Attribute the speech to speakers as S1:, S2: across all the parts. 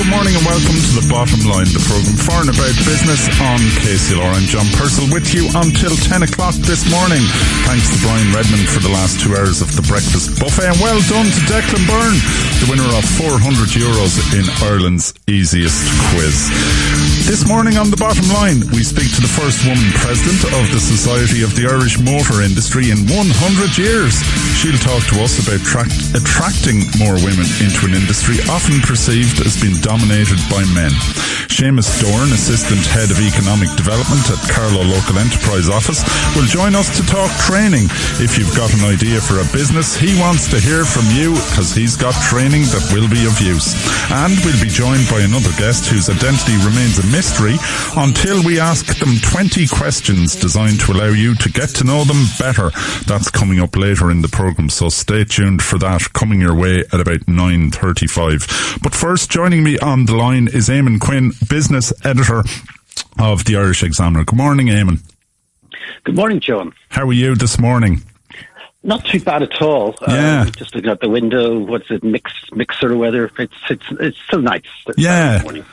S1: Good morning and welcome to the Bottom Line, the programme for and about business on KCLR. I'm John Purcell with you until 10 o'clock this morning. Thanks to Brian Redmond for the last two hours of the breakfast buffet and well done to Declan Byrne, the winner of 400 euros in Ireland's easiest quiz. This morning on the Bottom Line, we speak to the first woman president of the Society of the Irish Motor Industry in 100 years. She'll talk to us about tra- attracting more women into an industry often perceived as being dominated by men. Seamus Doran, Assistant Head of Economic Development at Carlow Local Enterprise Office, will join us to talk training. If you've got an idea for a business, he wants to hear from you because he's got training that will be of use. And we'll be joined by another guest whose identity remains a mystery until we ask them 20 questions designed to allow you to get to know them better. That's coming up later in the programme, so stay tuned for that coming your way at about 9.35. But first, joining me on the line is Eamon Quinn, business editor of the Irish Examiner. Good morning, Eamon.
S2: Good morning, John.
S1: How are you this morning?
S2: Not too bad at all.
S1: Yeah.
S2: Um, just looking out the window, what's it, mix, mix sort of weather. It's, it's, it's still nice. It's
S1: Yeah.
S2: morning.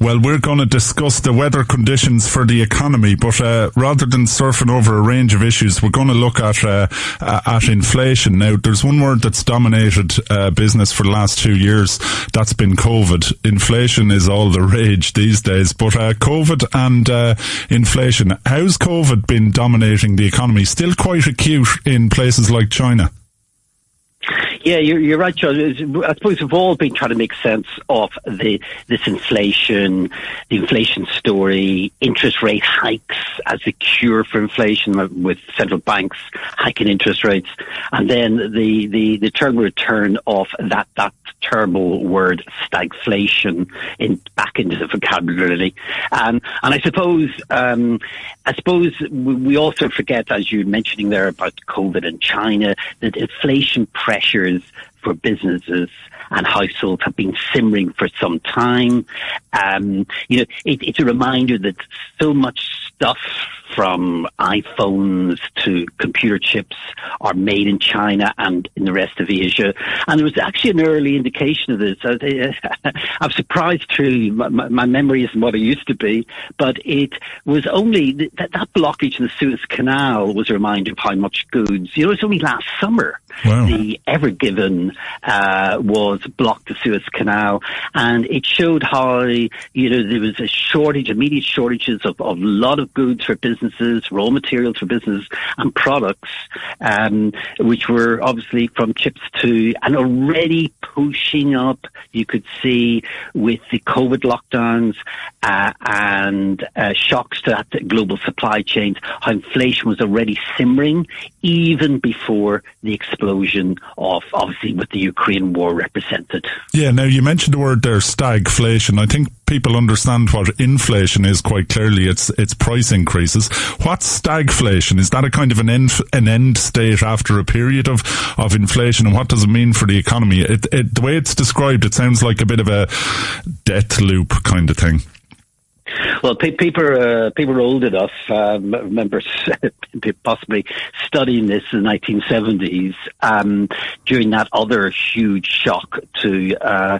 S1: Well, we're going to discuss the weather conditions for the economy, but uh, rather than surfing over a range of issues, we're going to look at uh, uh, at inflation. Now, there's one word that's dominated uh, business for the last two years. That's been COVID. Inflation is all the rage these days, but uh, COVID and uh, inflation. How's COVID been dominating the economy? Still quite acute in places like China.
S2: Yeah, you're, you're right, John. I suppose we've all been trying to make sense of the this inflation, the inflation story, interest rate hikes as a cure for inflation with central banks hiking interest rates, and then the the the term return of that that terrible word stagflation in back into the vocabulary. Um, and I suppose um, I suppose we also forget, as you're mentioning there about COVID and China, that inflation pressures for businesses and households have been simmering for some time. Um, you know, it, it's a reminder that so much stuff from iPhones to computer chips are made in China and in the rest of Asia. And there was actually an early indication of this. I'm surprised truly. My, memory isn't what it used to be, but it was only that, that blockage in the Suez Canal was a reminder of how much goods. You know, it was only last summer
S1: Wow.
S2: the Ever Given uh, was blocked the Suez Canal, and it showed how you know there was a shortage, immediate shortages of, of a lot of goods for businesses, raw materials for business, and products, um, which were obviously from chips to and already pushing up. You could see with the COVID lockdowns uh, and uh, shocks to that global supply chains, how inflation was already simmering even before the explosion of obviously what the Ukraine war represented.
S1: Yeah, now you mentioned the word there, stagflation. I think people understand what inflation is quite clearly. It's it's price increases. What's stagflation? Is that a kind of an end, an end state after a period of, of inflation? And what does it mean for the economy? It, it, the way it's described, it sounds like a bit of a debt loop kind of thing.
S2: Well, pe- people uh, people are old enough. Um, remember possibly studying this in the 1970s um, during that other huge shock to uh,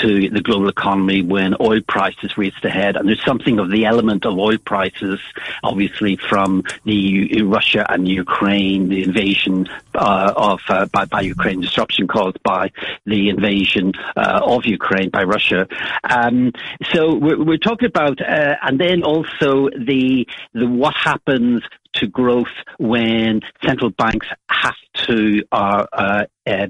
S2: to the global economy when oil prices reached ahead. And there's something of the element of oil prices, obviously from the Russia and Ukraine, the invasion uh, of uh, by, by Ukraine, disruption caused by the invasion uh, of Ukraine by Russia. Um, so we're, we're talking about, uh, and then also the the what happens to growth when central banks have to uh, uh, uh,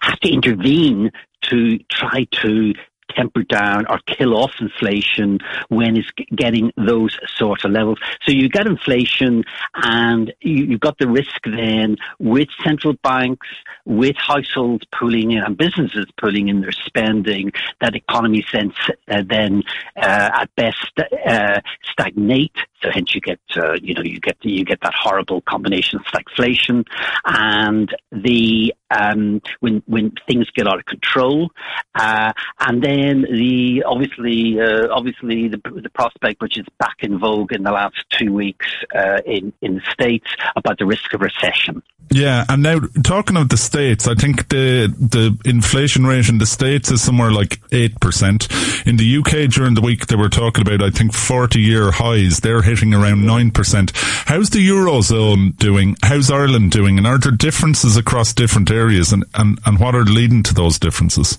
S2: have to intervene to try to temper down or kill off inflation when it's getting those sort of levels. So you get inflation and you, you've got the risk then with central banks, with households pulling in and businesses pulling in their spending, that economy then, uh, then uh, at best uh, stagnate So hence you get, uh, you know, you get you get that horrible combination of stagflation and the um, when when things get out of control, uh, and then the obviously uh, obviously the, the prospect which is back in vogue in the last two weeks uh, in in the states about the risk of recession.
S1: Yeah, and now talking of the states, I think the the inflation rate in the states is somewhere like eight percent. In the UK during the week, they were talking about I think forty year highs. They're hitting around nine percent. How's the eurozone doing? How's Ireland doing? And are there differences across different areas? And and, and what are leading to those differences?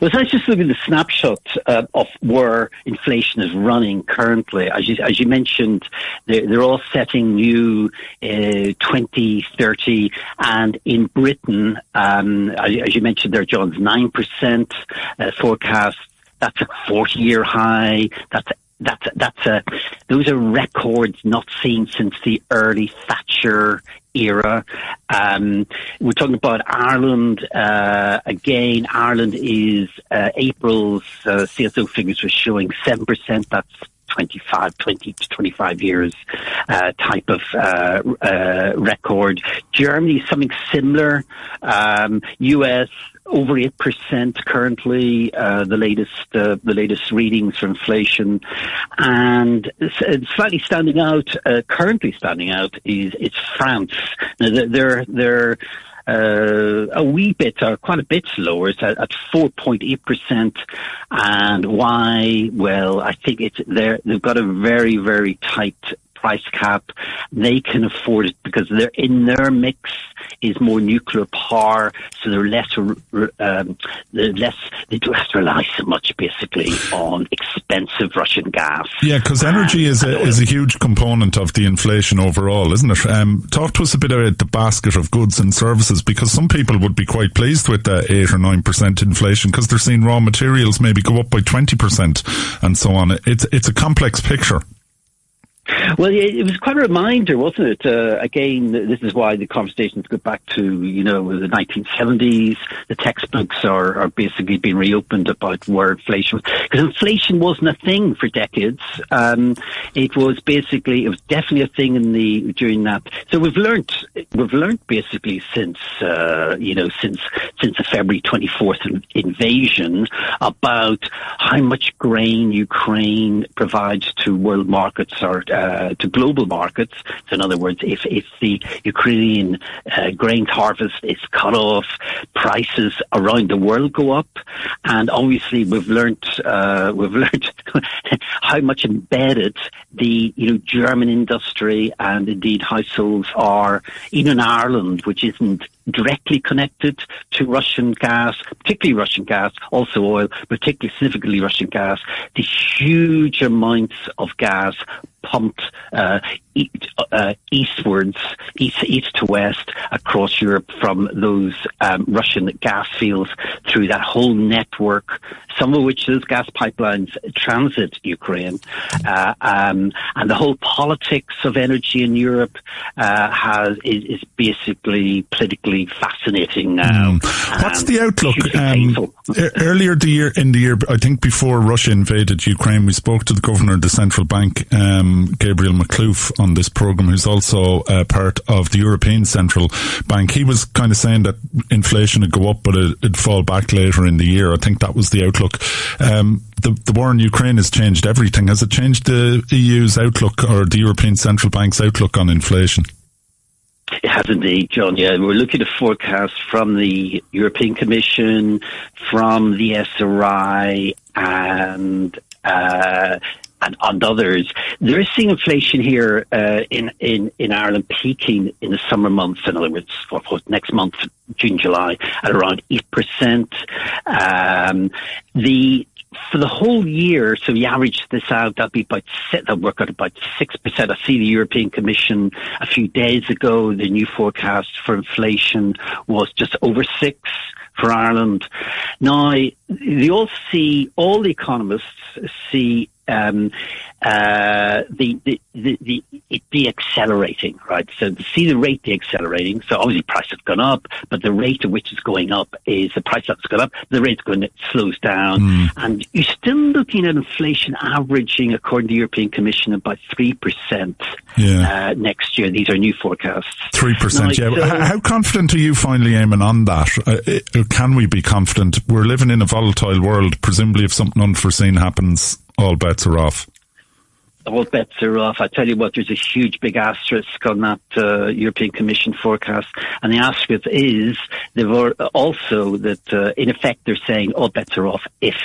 S2: Well, let's just look at the snapshot uh, of where inflation is running currently. As you, as you mentioned, they're, they're all setting new uh, 2030, and in Britain, um, as, as, you mentioned there, John's 9% uh, forecast. That's a 40 year high. That's that's that's a those are records not seen since the early Thatcher era. Um, we're talking about Ireland uh, again. Ireland is uh, April's uh, CSO figures were showing seven percent. That's 25, 20 to 25 years uh, type of uh, uh, record. Germany, something similar. Um, US, over 8% currently, uh, the latest, uh, the latest readings for inflation. And slightly standing out, uh, currently standing out is, it's France. Now, they're, they're, uh, a wee bit or quite a bit lower. It's at, at 4.8%. And why? Well, I think it's there. They've got a very, very tight price cap. They can afford it because they're in their mix is more nuclear power, so they're less, um, they're less, they don't have to rely so much basically on expensive Russian gas.
S1: Yeah, because energy is a, is a huge component of the inflation overall, isn't it? Um, talk to us a bit about the basket of goods and services because some people would be quite pleased with the 8 or 9% inflation because they're seeing raw materials maybe go up by 20% and so on. It's, it's a complex picture.
S2: Well, it was quite a reminder, wasn't it? Uh, again, this is why the conversations go back to, you know, the 1970s. The textbooks are, are basically being reopened about where inflation was. Because inflation wasn't a thing for decades. Um, it was basically, it was definitely a thing in the, during that. So we've learned, we've learned basically since, uh, you know, since, since the February 24th invasion about how much grain Ukraine provides to world markets or, uh, to global markets. So in other words, if, if the Ukrainian uh, grain harvest is cut off, prices around the world go up, and obviously we've learned uh, we've learned how much embedded the you know German industry and indeed households are, even in Ireland, which isn't directly connected to Russian gas, particularly Russian gas, also oil, particularly significantly Russian gas, the huge amounts of gas pumped uh, uh, eastwards, east, east to west across Europe from those um, Russian gas fields through that whole network, some of which those gas pipelines transit Ukraine. Uh, um, and the whole politics of energy in Europe uh, has is, is, basically politically fascinating now.
S1: Mm. What's the outlook? Um, earlier the year, in the year, I think before Russia invaded Ukraine, we spoke to the governor of the central bank, um, Gabriel Makhlouf, on this program, who's also uh, part of the European Central Bank. He was kind of saying that inflation would go up, but it, would fall back later in the year. I think that was the outlook. Um, the, the war in Ukraine has changed everything. Has it changed the EU's outlook or the European Central Bank's outlook on inflation?
S2: It has indeed, John. Yeah, we're looking at forecasts from the European Commission, from the ESRI, and uh, and, and others. There is seeing inflation here uh, in, in, in Ireland peaking in the summer months, in other words, what, what, next month, June, July, at around 8%. Um, the for the whole year, so you average this out, that'd be about that work out about six percent. I see the European Commission a few days ago. The new forecast for inflation was just over six for Ireland. Now, they all see all the economists see um, uh, the, the, the, the, it deaccelerating, right? So to see the rate deaccelerating, so obviously price has gone up, but the rate at which it's going up is the price that's gone up, the rate's going to slows down, mm. and you're still looking at inflation averaging, according to the European Commission, about three percent yeah. uh, next year. These are new forecasts.
S1: Three percent, yeah. So, how confident are you finally Eamon on that? Uh, can we be confident? We're living in a volatile world. Presumably, if something unforeseen happens, all bets are off
S2: all bets are off. I tell you what, there's a huge big asterisk on that uh, European Commission forecast, and the asterisk is they've also that uh, in effect they're saying all bets are off if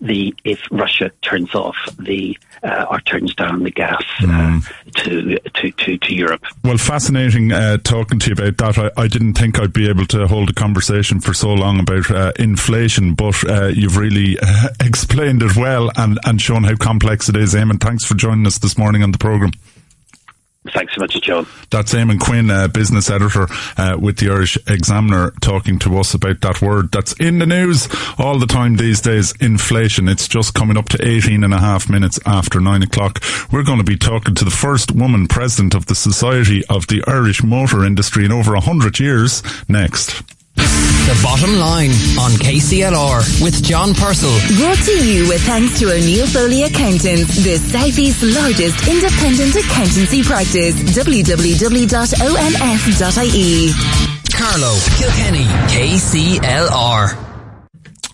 S2: the if Russia turns off the uh, or turns down the gas mm. to, to, to to Europe.
S1: Well, fascinating uh, talking to you about that. I, I, didn't think I'd be able to hold a conversation for so long about uh, inflation, but uh, you've really explained it well and and shown how complex it is. Eamon, thanks for joining us this morning on the program.
S2: Thanks so much, John.
S1: That's Eamon Quinn, uh, business editor uh, with the Irish Examiner, talking to us about that word that's in the news all the time these days inflation. It's just coming up to 18 and a half minutes after nine o'clock. We're going to be talking to the first woman president of the Society of the Irish Motor Industry in over 100 years next.
S3: The Bottom Line on KCLR with John Purcell.
S4: Brought to you with thanks to O'Neill Foley Accountants, the Southeast's largest independent accountancy practice. www.onf.ie.
S3: Carlow, Kilkenny, KCLR.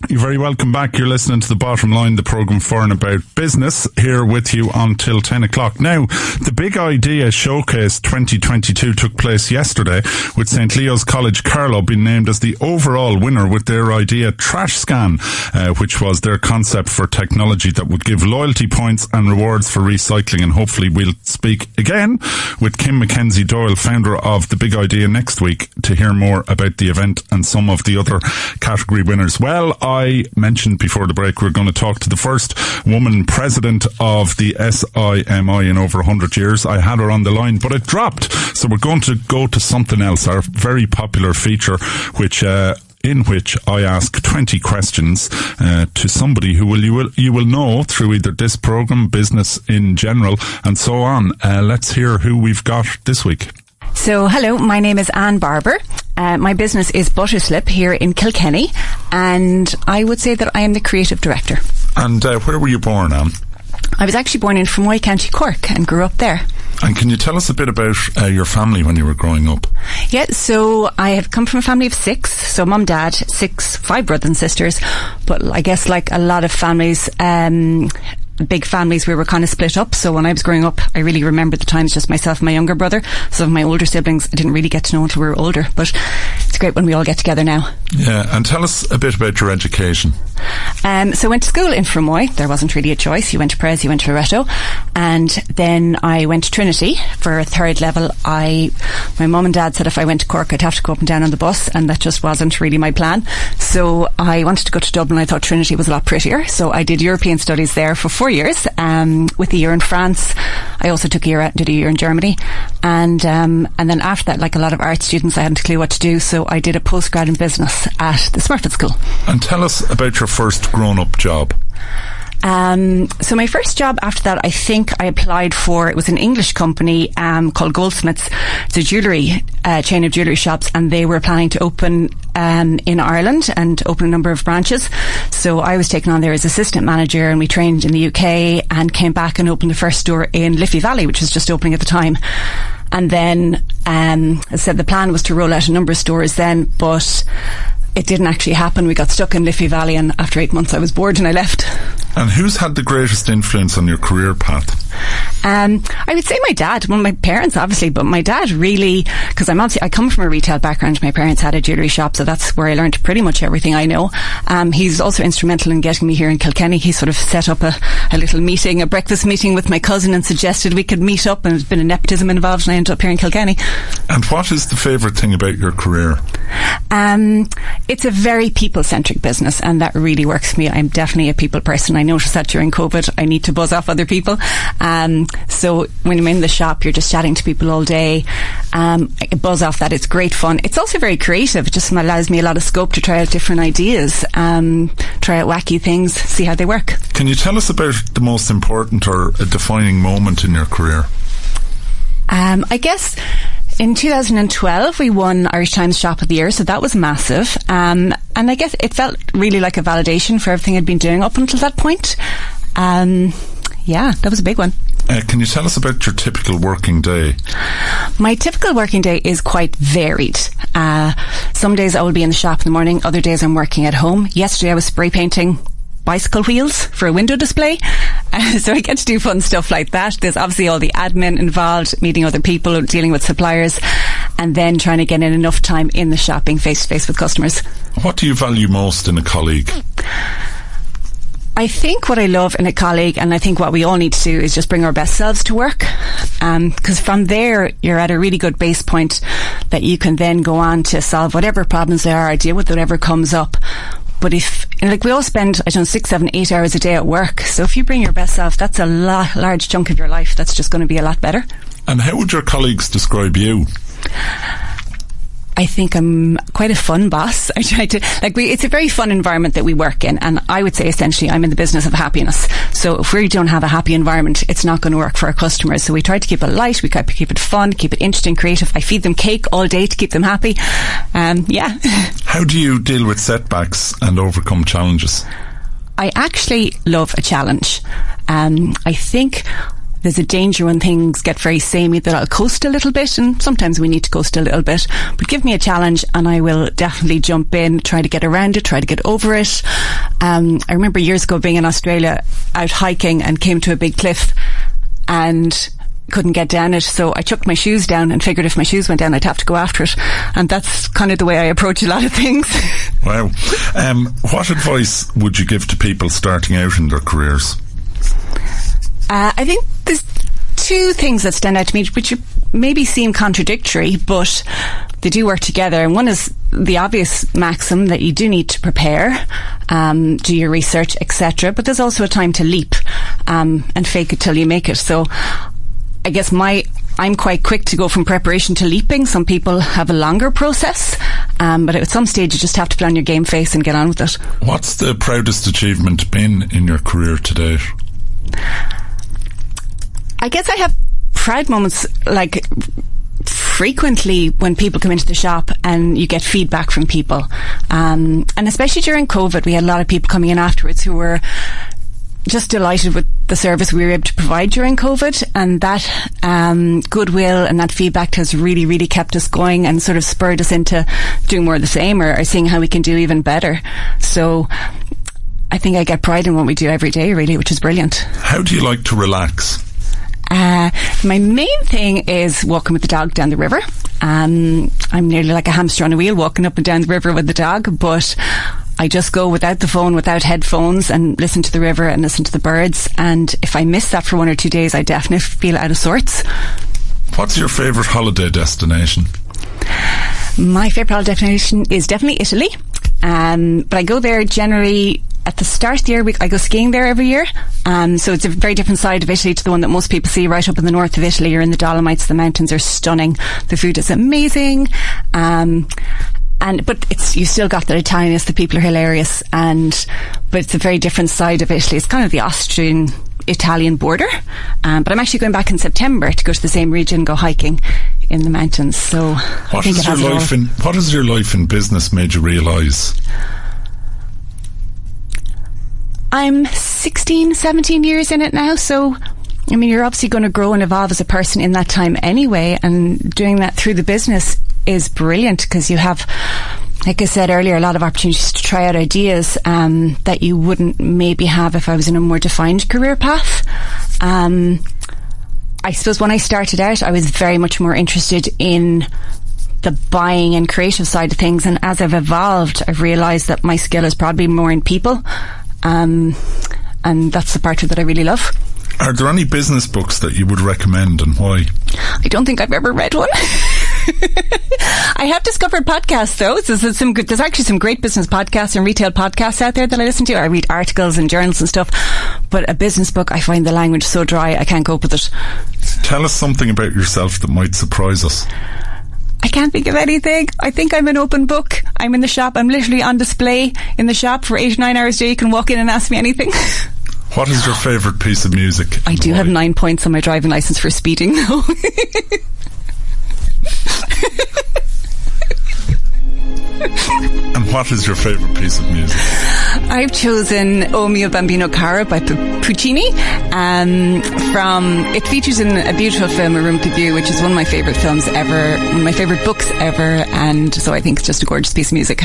S1: You're very welcome back. You're listening to the bottom line, the program for and about business here with you until 10 o'clock. Now, the big idea showcase 2022 took place yesterday with St. Leo's College Carlow being named as the overall winner with their idea Trash Scan, uh, which was their concept for technology that would give loyalty points and rewards for recycling. And hopefully we'll speak again with Kim McKenzie Doyle, founder of the big idea next week to hear more about the event and some of the other category winners. Well, I mentioned before the break, we're going to talk to the first woman president of the SIMI in over 100 years. I had her on the line, but it dropped. So we're going to go to something else, our very popular feature, which, uh, in which I ask 20 questions uh, to somebody who will you will you will know through either this program, business in general, and so on. Uh, let's hear who we've got this week.
S5: So, hello, my name is Anne Barber. Uh, my business is Butterslip here in Kilkenny, and I would say that I am the creative director.
S1: And uh, where were you born, Anne?
S5: I was actually born in Fermoy, County Cork, and grew up there.
S1: And can you tell us a bit about uh, your family when you were growing up?
S5: Yeah, so I have come from a family of six. So mum, dad, six, five brothers and sisters. But I guess like a lot of families, um, big families we were kind of split up. So when I was growing up, I really remember the times just myself and my younger brother. Some of my older siblings I didn't really get to know until we were older. But it's great when we all get together now.
S1: Yeah, and tell us a bit about your education.
S5: Um, so I went to school in Fermoy. There wasn't really a choice. You went to Pres, you went to Loreto. And then I went to Trinity for a third level. I, my mum and dad said if I went to Cork, I'd have to go up and down on the bus. And that just wasn't really my plan. So I wanted to go to Dublin. I thought Trinity was a lot prettier. So I did European studies there for four years um, with a year in France. I also took a year, out did a year in Germany, and um, and then after that, like a lot of art students, I hadn't a clue what to do, so I did a postgrad in business at the Smurfit School.
S1: And tell us about your first grown-up job.
S5: Um, so my first job after that, I think I applied for, it was an English company um, called Goldsmiths. It's a jewellery uh, chain of jewellery shops and they were planning to open um, in Ireland and open a number of branches. So I was taken on there as assistant manager and we trained in the UK and came back and opened the first store in Liffey Valley, which was just opening at the time. And then, um, I said the plan was to roll out a number of stores then, but it didn't actually happen. We got stuck in Liffey Valley, and after eight months, I was bored and I left.
S1: And who's had the greatest influence on your career path?
S5: Um, I would say my dad. Well, my parents, obviously, but my dad really, because I'm obviously, I come from a retail background. My parents had a jewellery shop, so that's where I learned pretty much everything I know. Um, he's also instrumental in getting me here in Kilkenny. He sort of set up a, a, little meeting, a breakfast meeting with my cousin and suggested we could meet up, and there's been a nepotism involved, and I ended up here in Kilkenny.
S1: And what is the favourite thing about your career?
S5: Um, it's a very people centric business, and that really works for me. I'm definitely a people person. I noticed that during COVID, I need to buzz off other people. Um, so when I'm in the shop, you're just chatting to people all day. Um, I buzz off that. It's great fun. It's also very creative. It just allows me a lot of scope to try out different ideas. Um, try out wacky things, see how they work.
S1: Can you tell us about the most important or a defining moment in your career?
S5: Um, I guess in 2012, we won Irish Times Shop of the Year, so that was massive. Um, and I guess it felt really like a validation for everything I'd been doing up until that point. Um, yeah, that was a big one.
S1: Uh, can you tell us about your typical working day?
S5: My typical working day is quite varied. Uh, some days I will be in the shop in the morning, other days I'm working at home. Yesterday I was spray painting bicycle wheels for a window display. Uh, so I get to do fun stuff like that. There's obviously all the admin involved, meeting other people, dealing with suppliers, and then trying to get in enough time in the shopping face to face with customers.
S1: What do you value most in a colleague?
S5: I think what I love in a colleague, and I think what we all need to do, is just bring our best selves to work. Because um, from there, you're at a really good base point that you can then go on to solve whatever problems there are, deal with whatever comes up. But if, like, we all spend, I don't know, six, seven, eight hours a day at work. So if you bring your best self, that's a lot, large chunk of your life that's just going to be a lot better.
S1: And how would your colleagues describe you?
S5: I think I'm quite a fun boss. I try to like we. It's a very fun environment that we work in, and I would say essentially I'm in the business of happiness. So if we don't have a happy environment, it's not going to work for our customers. So we try to keep it light, we try to keep it fun, keep it interesting, creative. I feed them cake all day to keep them happy. Um, yeah.
S1: How do you deal with setbacks and overcome challenges?
S5: I actually love a challenge. Um, I think there's a danger when things get very samey that I'll coast a little bit, and sometimes we need to coast a little bit. But give me a challenge, and I will definitely jump in, try to get around it, try to get over it. Um, I remember years ago being in Australia, out hiking, and came to a big cliff, and couldn't get down it, so I chucked my shoes down and figured if my shoes went down, I'd have to go after it. And that's kind of the way I approach a lot of things.
S1: wow. Um, what advice would you give to people starting out in their careers?
S5: Uh, I think there's two things that stand out to me, which maybe seem contradictory, but they do work together. And one is the obvious maxim that you do need to prepare, um, do your research, etc. But there's also a time to leap um, and fake it till you make it. So I guess my I'm quite quick to go from preparation to leaping. Some people have a longer process, um, but at some stage you just have to put on your game face and get on with it.
S1: What's the proudest achievement been in your career to date?
S5: I guess I have proud moments like frequently when people come into the shop and you get feedback from people. Um, and especially during COVID, we had a lot of people coming in afterwards who were just delighted with the service we were able to provide during COVID, and that um, goodwill and that feedback has really, really kept us going and sort of spurred us into doing more of the same or, or seeing how we can do even better. So. I think I get pride in what we do every day, really, which is brilliant.
S1: How do you like to relax?
S5: Uh, my main thing is walking with the dog down the river. Um, I'm nearly like a hamster on a wheel walking up and down the river with the dog, but I just go without the phone, without headphones, and listen to the river and listen to the birds. And if I miss that for one or two days, I definitely feel out of sorts.
S1: What's your favourite holiday destination?
S5: My favourite holiday destination is definitely Italy. Um, but I go there generally at the start of the year, we, I go skiing there every year. Um, so it's a very different side of Italy to the one that most people see right up in the north of Italy. You're in the Dolomites. The mountains are stunning. The food is amazing. Um, and but it's you still got the Italianness. The people are hilarious, and but it's a very different side of Italy. It's kind of the Austrian Italian border. Um, but I'm actually going back in September to go to the same region, go hiking in the mountains. So
S1: what has your life in what has your life in business made you realise?
S5: I'm 16, 17 years in it now, so I mean, you're obviously going to grow and evolve as a person in that time anyway, and doing that through the business is brilliant because you have, like I said earlier, a lot of opportunities to try out ideas um, that you wouldn't maybe have if I was in a more defined career path. Um, I suppose when I started out, I was very much more interested in the buying and creative side of things, and as I've evolved, I've realised that my skill is probably more in people um, and that's the part of it that I really love.
S1: Are there any business books that you would recommend and why?
S5: I don't think I've ever read one. I have discovered podcasts though. There's, some good, there's actually some great business podcasts and retail podcasts out there that I listen to. I read articles and journals and stuff. But a business book, I find the language so dry, I can't cope with it.
S1: Tell us something about yourself that might surprise us.
S5: I can't think of anything. I think I'm an open book. I'm in the shop. I'm literally on display in the shop for eight nine hours a day. You can walk in and ask me anything.
S1: What is your favourite piece of music?
S5: I do have nine points on my driving license for speeding now.
S1: and what is your favourite piece of music?
S5: I've chosen O mio bambino caro by P- Puccini. Um, from it features in a beautiful film, A Room to View, which is one of my favourite films ever, one of my favourite books ever, and so I think it's just a gorgeous piece of music.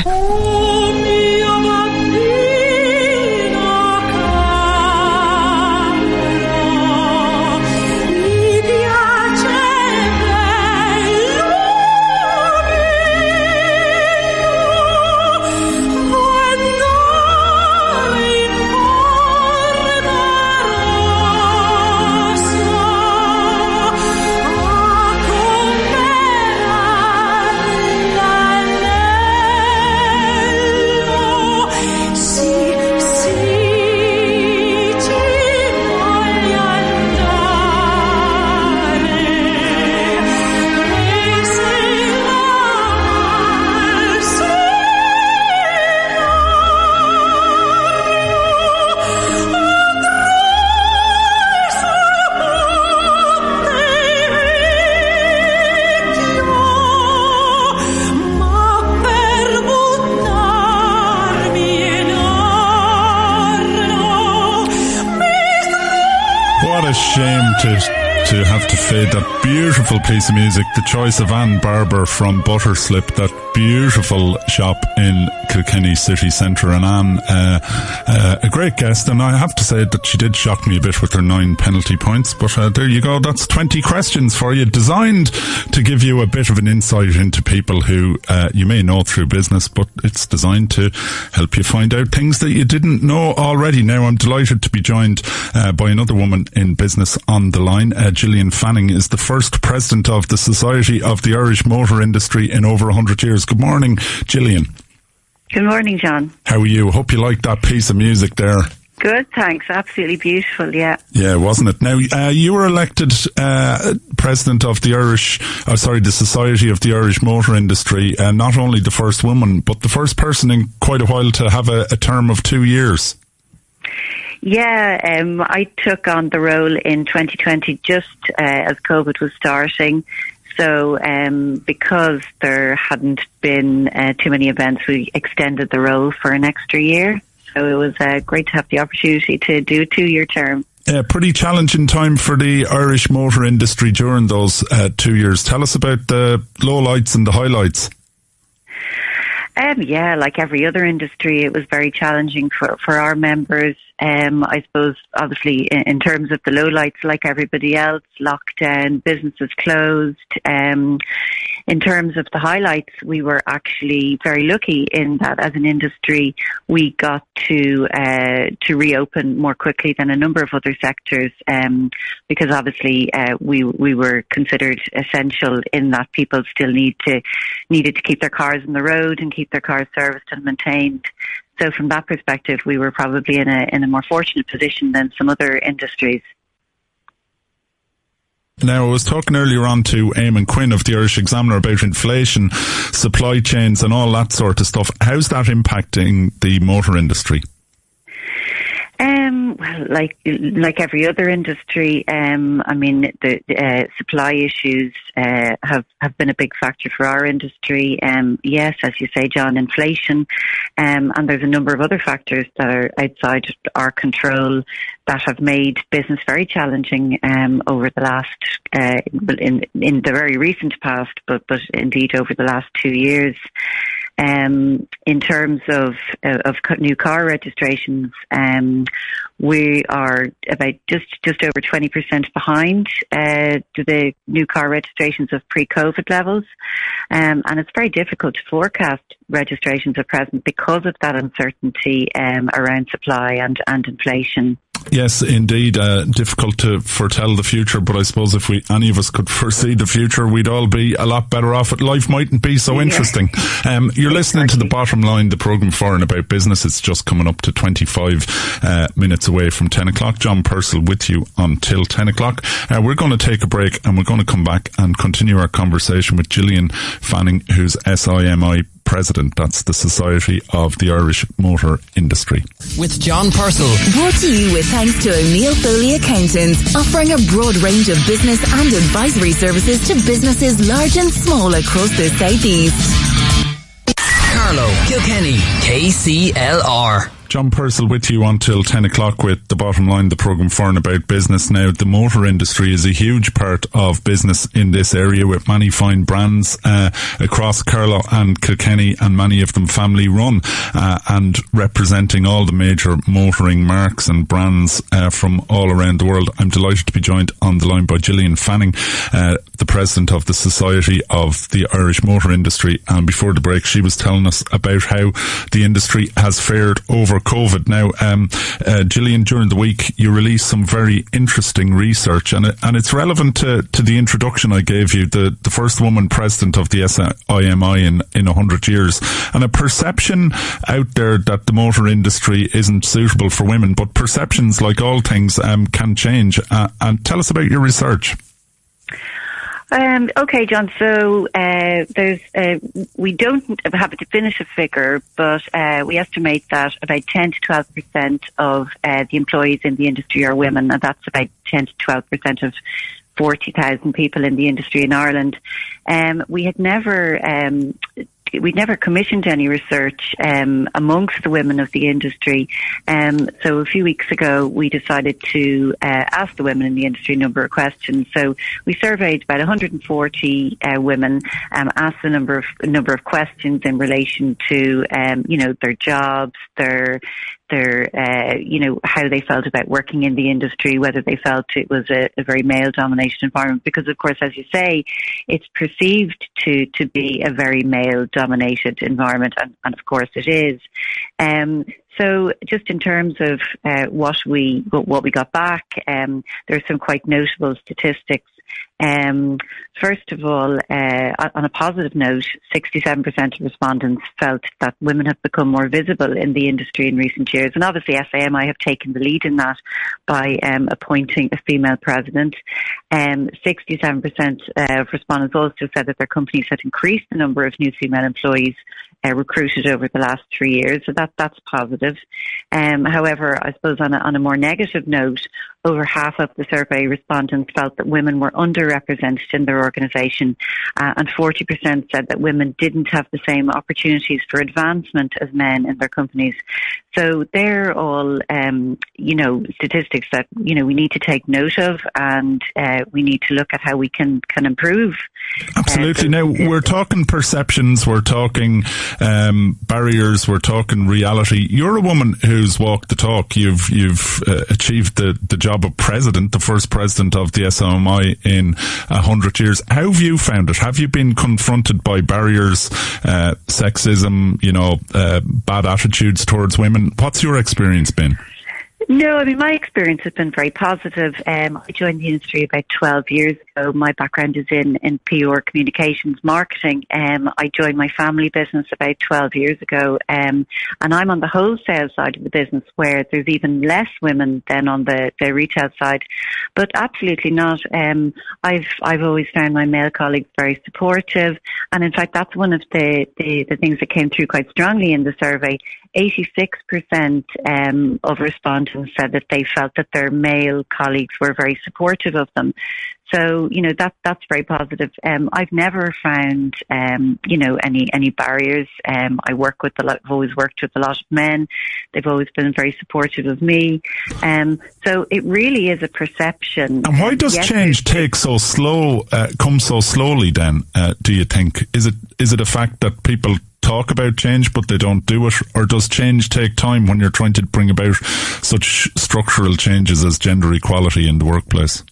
S1: Fade that beautiful piece of music, the choice of Anne Barber from Butterslip, that beautiful shop in Kilkenny city centre. And Anne, uh, uh, a great guest, and I have to say that she did shock me a bit with her nine penalty points. But uh, there you go. That's twenty questions for you, designed to give you a bit of an insight into people who uh, you may know through business, but it's designed to help you find out things that you didn't know already. Now, I'm delighted to be joined uh, by another woman in business on the line. Uh, Gillian Fanning is the first president of the Society of the Irish Motor Industry in over 100 years. Good morning, Gillian.
S6: Good morning, John.
S1: How are you? Hope you like that piece of music there.
S6: Good, thanks. Absolutely beautiful, yeah.
S1: Yeah, wasn't it? Now, uh, you were elected uh, president of the Irish, uh, sorry, the Society of the Irish Motor Industry, uh, not only the first woman, but the first person in quite a while to have a, a term of two years.
S6: Yeah, um, I took on the role in 2020 just uh, as COVID was starting. So, um, because there hadn't been uh, too many events, we extended the role for an extra year. So it was uh, great to have the opportunity to do a two-year term.
S1: A pretty challenging time for the Irish motor industry during those uh, two years. Tell us about the lowlights and the highlights.
S6: Um, yeah, like every other industry, it was very challenging for, for our members. Um, I suppose, obviously, in, in, terms of the lowlights, like everybody else, lockdown, businesses closed. Um, in terms of the highlights, we were actually very lucky in that as an industry, we got to uh, to reopen more quickly than a number of other sectors, um, because obviously uh, we we were considered essential in that people still need to needed to keep their cars on the road and keep their cars serviced and maintained. So from that perspective, we were probably in a in a more fortunate position than some other industries.
S1: Now, I was talking earlier on to Eamon Quinn of the Irish Examiner about inflation, supply chains, and all that sort of stuff. How's that impacting the motor industry?
S6: Um, well, like like every other industry, um, I mean, the uh, supply issues uh, have have been a big factor for our industry. Um, yes, as you say, John, inflation, um, and there's a number of other factors that are outside our control that have made business very challenging um, over the last, uh, in in the very recent past, but but indeed over the last two years. Um, in terms of uh, of new car registrations, um, we are about just just over twenty percent behind uh, the new car registrations of pre-COVID levels, um, and it's very difficult to forecast registrations at present because of that uncertainty um, around supply and and inflation.
S1: Yes, indeed. Uh, difficult to foretell the future, but I suppose if we any of us could foresee the future, we'd all be a lot better off. Life mightn't be so interesting. Yeah. Um, you're listening to the bottom line, the program for and about business. It's just coming up to 25 uh, minutes away from 10 o'clock. John Purcell with you until 10 o'clock. Uh, we're going to take a break and we're going to come back and continue our conversation with Gillian Fanning, who's SIMI president. That's the Society of the Irish Motor Industry.
S3: With John Purcell.
S4: Brought to you with thanks to O'Neill Foley Accountants, offering a broad range of business and advisory services to businesses large and small across the southeast.
S3: Carlow, Kilkenny, KCLR.
S1: John Purcell with you until 10 o'clock with the bottom line, the programme for and about business. Now, the motor industry is a huge part of business in this area with many fine brands uh, across Carlow and Kilkenny and many of them family run uh, and representing all the major motoring marques and brands uh, from all around the world. I'm delighted to be joined on the line by Gillian Fanning, uh, the president of the Society of the Irish Motor Industry. And before the break, she was telling us about how the industry has fared over COVID. Now, um, uh, Gillian, during the week, you released some very interesting research, and it, and it's relevant to, to the introduction I gave you, the, the first woman president of the SIMI in in a hundred years, and a perception out there that the motor industry isn't suitable for women, but perceptions, like all things, um, can change. Uh, and tell us about your research.
S6: Um, okay, John. So uh, there's uh, we don't have a definitive figure, but uh, we estimate that about 10 to 12 percent of uh, the employees in the industry are women, and that's about 10 to 12 percent of 40,000 people in the industry in Ireland. Um, we had never um, we'd never commissioned any research um, amongst the women of the industry. Um, so a few weeks ago, we decided to uh, ask the women in the industry a number of questions. So we surveyed about 140 uh, women, um, asked a number of a number of questions in relation to um, you know their jobs, their their, uh, you know, how they felt about working in the industry, whether they felt it was a, a very male dominated environment. Because of course, as you say, it's perceived to, to be a very male dominated environment. And, and, of course it is. Um, so just in terms of uh, what we what we got back, um, there are some quite notable statistics um, first of all, uh, on a positive note, 67% of respondents felt that women have become more visible in the industry in recent years. And obviously, SIMI have taken the lead in that by um, appointing a female president. Um, 67% of respondents also said that their companies had increased the number of new female employees uh, recruited over the last three years. So that that's positive. Um, however, I suppose on a, on a more negative note, over half of the survey respondents felt that women were underrepresented in their organisation, uh, and 40% said that women didn't have the same opportunities for advancement as men in their companies. So they're all, um, you know, statistics that you know we need to take note of, and uh, we need to look at how we can can improve.
S1: Absolutely. Uh, now we're talking perceptions, we're talking um, barriers, we're talking reality. You're a woman who's walked the talk. You've you've uh, achieved the the job of president, the first president of the SIMI in a hundred years. How have you found it? Have you been confronted by barriers, uh, sexism, you know, uh, bad attitudes towards women? What's your experience been?
S6: No, I mean, my experience has been very positive. Um, I joined the industry about 12 years ago. My background is in, in PR communications marketing. Um, I joined my family business about 12 years ago. Um, and I'm on the wholesale side of the business where there's even less women than on the, the retail side. But absolutely not. Um, I've, I've always found my male colleagues very supportive. And in fact, that's one of the, the, the things that came through quite strongly in the survey 86% um, of respondents said that they felt that their male colleagues were very supportive of them. So you know that that's very positive. Um, I've never found um, you know any any barriers. Um, I work with a lot. I've always worked with a lot of men. They've always been very supportive of me. Um, so it really is a perception.
S1: And why does yes, change take so slow? Uh, come so slowly? Then uh, do you think is it is it a fact that people talk about change but they don't do it? Or does change take time when you're trying to bring about such structural changes as gender equality in the workplace?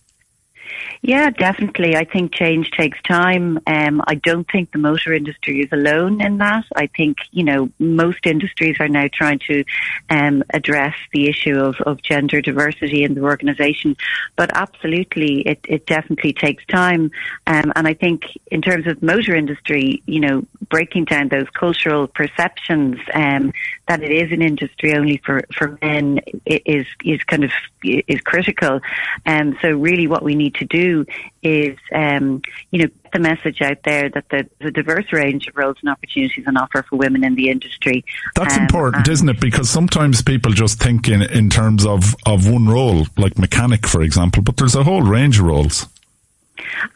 S6: Yeah, definitely. I think change takes time. Um, I don't think the motor industry is alone in that. I think, you know, most industries are now trying to um, address the issue of, of gender diversity in the organisation. But absolutely, it, it definitely takes time. Um, and I think in terms of motor industry, you know, breaking down those cultural perceptions um, that it is an industry only for, for men is is kind of is critical. And um, so really what we need to do is, um, you know, get the message out there that the, the diverse range of roles and opportunities on offer for women in the industry.
S1: That's um, important, isn't it? Because sometimes people just think in, in terms of, of one role, like mechanic, for example, but there's a whole range of roles.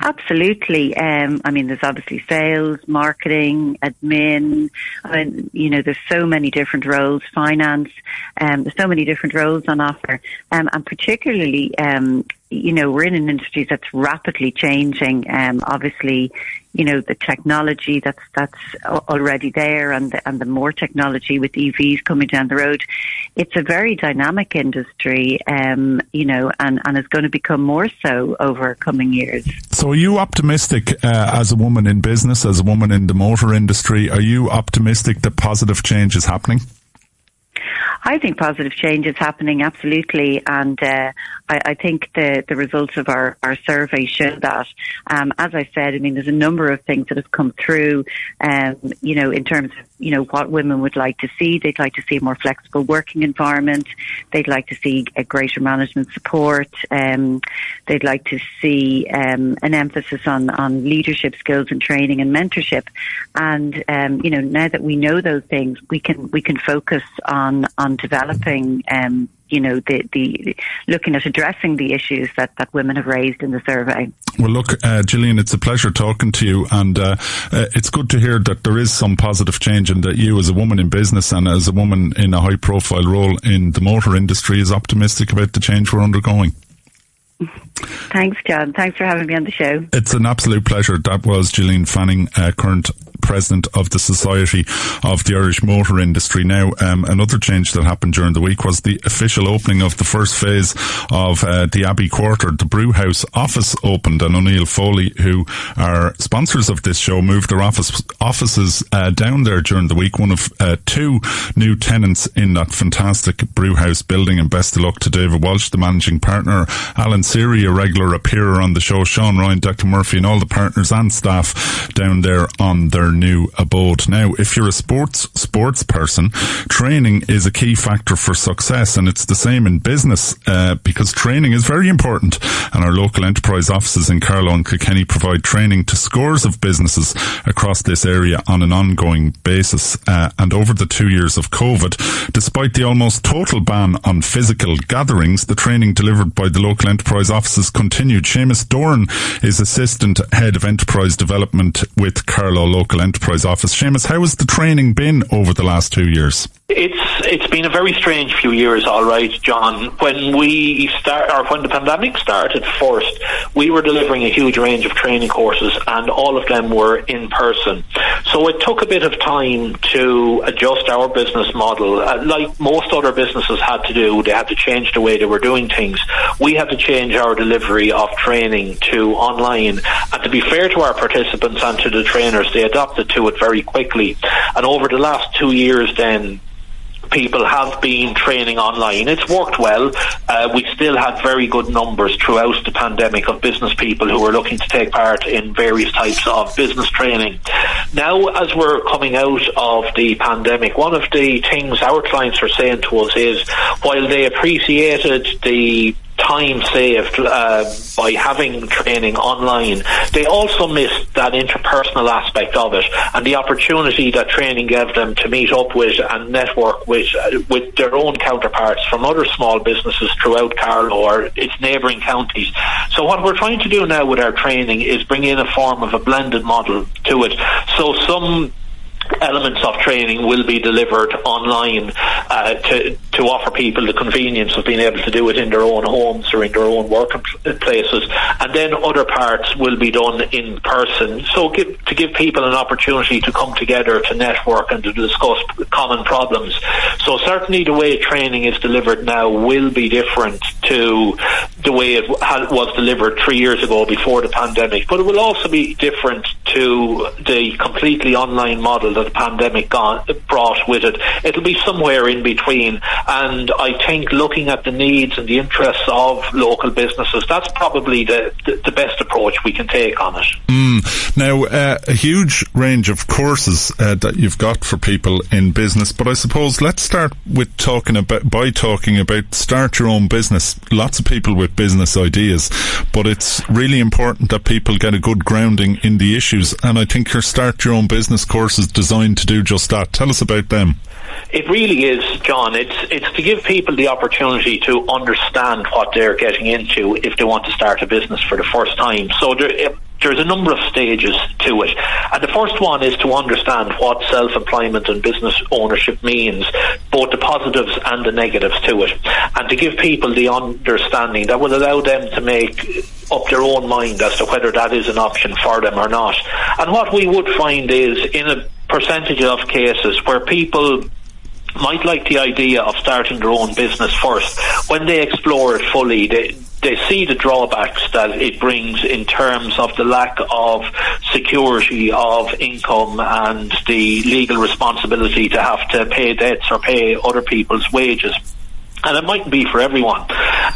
S6: Absolutely. Um, I mean, there's obviously sales, marketing, admin. I mean, you know, there's so many different roles, finance. Um, there's so many different roles on offer, um, and particularly, um, you know, we're in an industry that's rapidly changing. Um, obviously, you know, the technology that's that's already there, and the, and the more technology with EVs coming down the road, it's a very dynamic industry. Um, you know, and and is going to become more so over coming years.
S1: So, are you optimistic uh, as a woman in business, as a woman in the motor industry? Are you optimistic that positive change is happening?
S6: I think positive change is happening absolutely, and uh, I, I, think the the results of our our survey show that. Um, as I said, I mean, there's a number of things that have come through. Um, you know, in terms of you know what women would like to see, they'd like to see a more flexible working environment. They'd like to see a greater management support. Um, they'd like to see um, an emphasis on on leadership skills and training and mentorship. And um, you know, now that we know those things, we can we can focus on on developing, um, you know, the, the looking at addressing the issues that, that women have raised in the survey.
S1: Well, look, uh, Gillian, it's a pleasure talking to you, and uh, uh, it's good to hear that there is some positive change, and that you, as a woman in business and as a woman in a high-profile role in the motor industry, is optimistic about the change we're undergoing.
S6: Thanks, John. Thanks for having me on the show.
S1: It's an absolute pleasure. That was Gillian Fanning, uh, current president of the Society of the Irish Motor Industry. Now, um, another change that happened during the week was the official opening of the first phase of uh, the Abbey Quarter. The Brewhouse office opened, and O'Neill Foley, who are sponsors of this show, moved their office offices uh, down there during the week. One of uh, two new tenants in that fantastic Brewhouse building. And best of luck to David Walsh, the managing partner, Alan Siri, a regular appearer on the show, Sean Ryan, Dr. Murphy, and all the partners and staff down there on their new abode. Now, if you're a sports sports person, training is a key factor for success, and it's the same in business uh, because training is very important. And our local enterprise offices in Carlow and Kilkenny provide training to scores of businesses across this area on an ongoing basis. Uh, and over the two years of COVID, despite the almost total ban on physical gatherings, the training delivered by the local enterprise offices continued. Seamus Doran is assistant head of enterprise development with Carlow Local Enterprise Office. Seamus, how has the training been over the last two years?
S7: It's it's been a very strange few years, all right, John. When we start, or when the pandemic started first, we were delivering a huge range of training courses, and all of them were in person. So it took a bit of time to adjust our business model. Uh, like most other businesses had to do, they had to change the way they were doing things. We had to change our delivery of training to online. And to be fair to our participants and to the trainers, they adapted to it very quickly. And over the last two years, then people have been training online. It's worked well. Uh, we still had very good numbers throughout the pandemic of business people who were looking to take part in various types of business training. Now, as we're coming out of the pandemic, one of the things our clients are saying to us is while they appreciated the time saved uh, by having training online. They also missed that interpersonal aspect of it and the opportunity that training gave them to meet up with and network with uh, with their own counterparts from other small businesses throughout Carlow or its neighbouring counties. So what we're trying to do now with our training is bring in a form of a blended model to it. So some elements of training will be delivered online uh, to to offer people the convenience of being able to do it in their own homes or in their own working places, and then other parts will be done in person. So give, to give people an opportunity to come together to network and to discuss common problems. So certainly the way training is delivered now will be different to the way it was delivered three years ago before the pandemic, but it will also be different to the completely online model that the pandemic brought with it. It'll be somewhere in between, and I think looking at the needs and the interests of local businesses, that's probably the, the, the best approach we can take on it.
S1: Mm. Now, uh, a huge range of courses uh, that you've got for people in business, but I suppose let's start with talking about by talking about start your own business. Lots of people with business ideas, but it's really important that people get a good grounding in the issues. And I think your start your own business course is designed to do just that. Tell us about them.
S7: It really is, John. It's it's to give people the opportunity to understand what they're getting into if they want to start a business for the first time. So there, there's a number of stages to it. And the first one is to understand what self-employment and business ownership means, both the positives and the negatives to it. And to give people the understanding that will allow them to make up their own mind as to whether that is an option for them or not. And what we would find is in a percentage of cases where people might like the idea of starting their own business first. When they explore it fully, they they see the drawbacks that it brings in terms of the lack of security of income and the legal responsibility to have to pay debts or pay other people's wages and it mightn't be for everyone.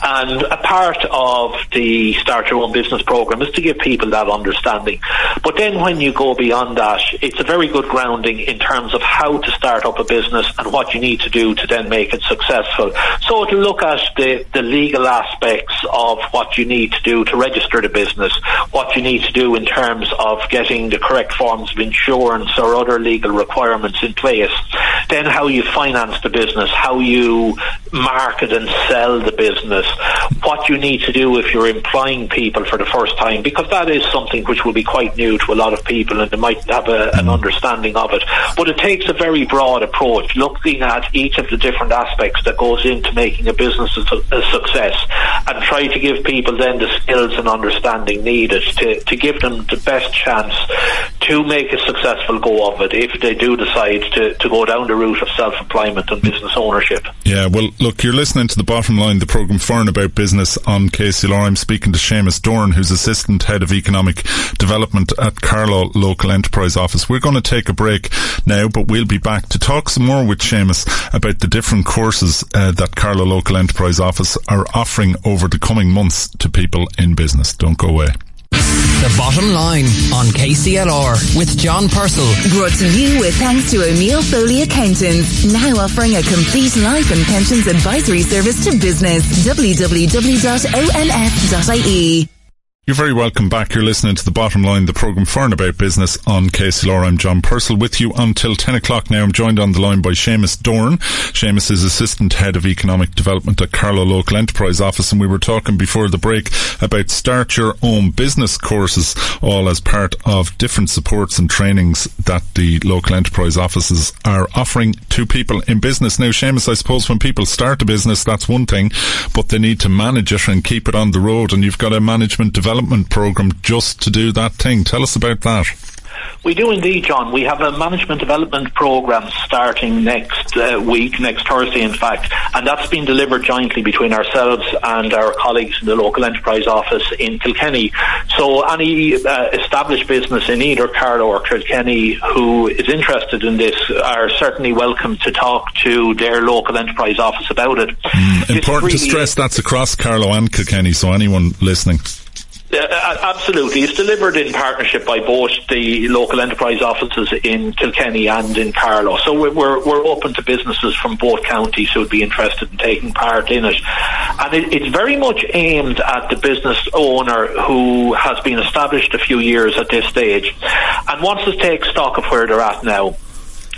S7: And a part of the Start Your Own Business program is to give people that understanding. But then when you go beyond that, it's a very good grounding in terms of how to start up a business and what you need to do to then make it successful. So to look at the, the legal aspects of what you need to do to register the business, what you need to do in terms of getting the correct forms of insurance or other legal requirements in place, then how you finance the business, how you market and sell the business, what you need to do if you're employing people for the first time, because that is something which will be quite new to a lot of people and they might have a, an understanding of it. But it takes a very broad approach, looking at each of the different aspects that goes into making a business a, a success and try to give people then the skills and understanding needed to, to give them the best chance to make a successful go of it if they do decide to, to go down the route of self-employment and business ownership.
S1: Yeah, well, look, you're listening to the bottom line, the programme for and about business on KCLR. I'm speaking to Seamus Doran, who's Assistant Head of Economic Development at Carlow Local Enterprise Office. We're going to take a break now, but we'll be back to talk some more with Seamus about the different courses uh, that Carlow Local Enterprise Office are offering over the coming months to people in business. Don't go away.
S3: The Bottom Line on KCLR with John Purcell.
S4: Brought to you with thanks to O'Neill Foley Accountants, now offering a complete life and pensions advisory service to business. www.onf.ie.
S1: You're very welcome back. You're listening to The Bottom Line, the programme for and about business on KCLR. I'm John Purcell with you until 10 o'clock now. I'm joined on the line by Seamus Doran. Seamus is Assistant Head of Economic Development at Carlow Local Enterprise Office and we were talking before the break about start your own business courses, all as part of different supports and trainings that the local enterprise offices are offering to people in business. Now, Seamus, I suppose when people start a business, that's one thing, but they need to manage it and keep it on the road and you've got a management development development program just to do that thing. Tell us about that.
S7: We do indeed, John. We have a management development program starting next uh, week, next Thursday, in fact, and that's been delivered jointly between ourselves and our colleagues in the local enterprise office in Kilkenny. So, any uh, established business in either Carlow or Kilkenny who is interested in this are certainly welcome to talk to their local enterprise office about it.
S1: Mm, important really to stress that's across Carlow and Kilkenny, so anyone listening.
S7: Uh, absolutely. It's delivered in partnership by both the local enterprise offices in Kilkenny and in Carlow. So we're, we're open to businesses from both counties who would be interested in taking part in it. And it, it's very much aimed at the business owner who has been established a few years at this stage and wants to take stock of where they're at now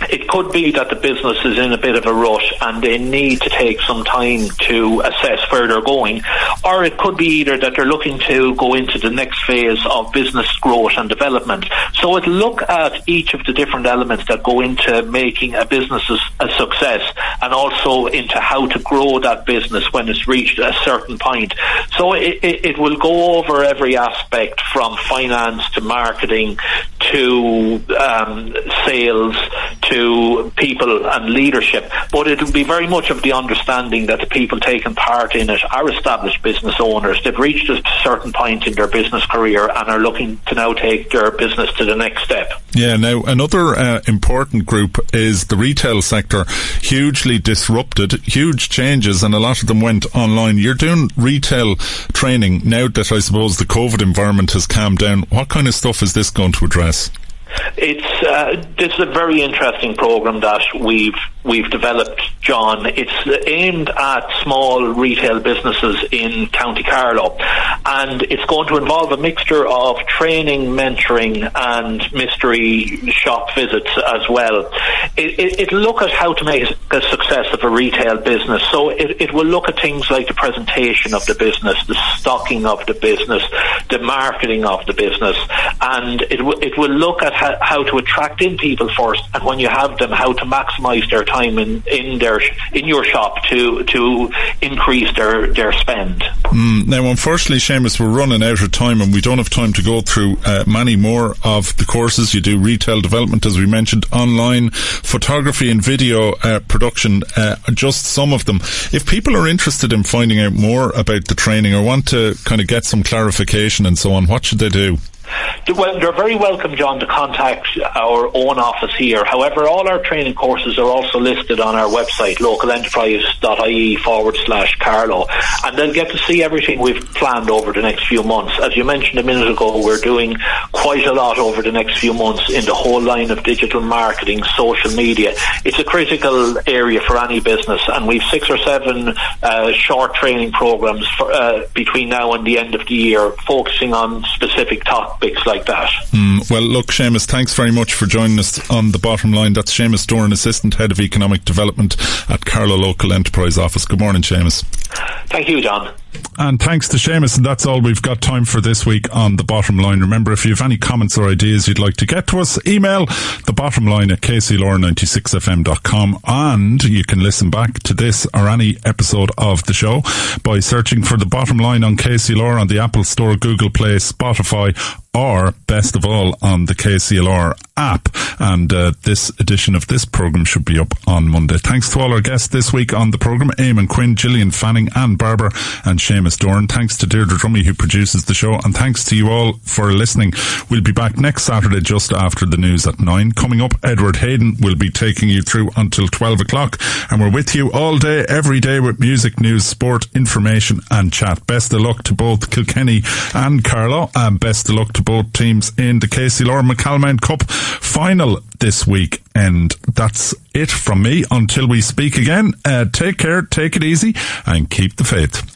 S7: it could be that the business is in a bit of a rush and they need to take some time to assess where they're going, or it could be either that they're looking to go into the next phase of business growth and development. So it look at each of the different elements that go into making a business a success and also into how to grow that business when it's reached a certain point. So it, it, it will go over every aspect from finance to marketing to um, sales to people and leadership, but it'll be very much of the understanding that the people taking part in it are established business owners. They've reached a certain point in their business career and are looking to now take their business to the next step.
S1: Yeah, now another uh, important group is the retail sector, hugely disrupted, huge changes, and a lot of them went online. You're doing retail training now that I suppose the COVID environment has calmed down. What kind of stuff is this going to address?
S7: It's uh, this is a very interesting program that we've we've developed, John. It's aimed at small retail businesses in County Carlow, and it's going to involve a mixture of training, mentoring, and mystery shop visits as well. It, it, it'll look at how to make a success of a retail business. So it, it will look at things like the presentation of the business, the stocking of the business, the marketing of the business, and it, w- it will look at how, how to attract in people first, and when you have them, how to maximise their time in, in their in your shop to to increase their their spend.
S1: Mm, now, unfortunately, Seamus, we're running out of time, and we don't have time to go through uh, many more of the courses. You do retail development, as we mentioned, online photography and video uh, production, uh, just some of them. If people are interested in finding out more about the training or want to kind of get some clarification and so on, what should they do?
S7: Well, they're very welcome, John, to contact our own office here. However, all our training courses are also listed on our website, localenterprise.ie forward slash Carlow, and they'll get to see everything we've planned over the next few months. As you mentioned a minute ago, we're doing quite a lot over the next few months in the whole line of digital marketing, social media. It's a critical area for any business, and we've six or seven uh, short training programs for, uh, between now and the end of the year, focusing on specific topics like that.
S1: Mm, well, look, Seamus, thanks very much for joining us on the bottom line. That's Seamus Doran, Assistant Head of Economic Development at Carlow Local Enterprise Office. Good morning, Seamus.
S7: Thank you, John.
S1: And thanks to Seamus, and that's all we've got time for this week on The Bottom Line. Remember, if you have any comments or ideas you'd like to get to us, email the bottom line at kclr96fm.com and you can listen back to this or any episode of the show by searching for The Bottom Line on KCLR on the Apple Store, Google Play, Spotify, or best of all on the KCLR app. And uh, this edition of this program should be up on Monday. Thanks to all our guests this week on the program: Eamon Quinn, Gillian Fanning, Anne Barber, and Seamus Doran. Thanks to Deirdre Dromey who produces the show, and thanks to you all for listening. We'll be back next Saturday just after the news at nine. Coming up, Edward Hayden will be taking you through until twelve o'clock, and we're with you all day, every day with music, news, sport, information, and chat. Best of luck to both Kilkenny and Carlow, and best of luck to both teams in the Casey KCLR McCalmount Cup final this week. And that's it from me until we speak again. Uh, take care, take it easy, and keep the faith.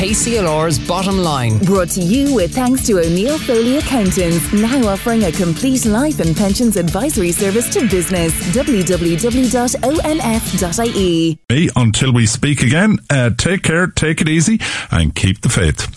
S3: KCLR's Bottom Line.
S4: Brought to you with thanks to O'Neill Foley Accountants, now offering a complete life and pensions advisory service to business. www.onf.ie.
S1: Me until we speak again. Uh, take care, take it easy, and keep the faith.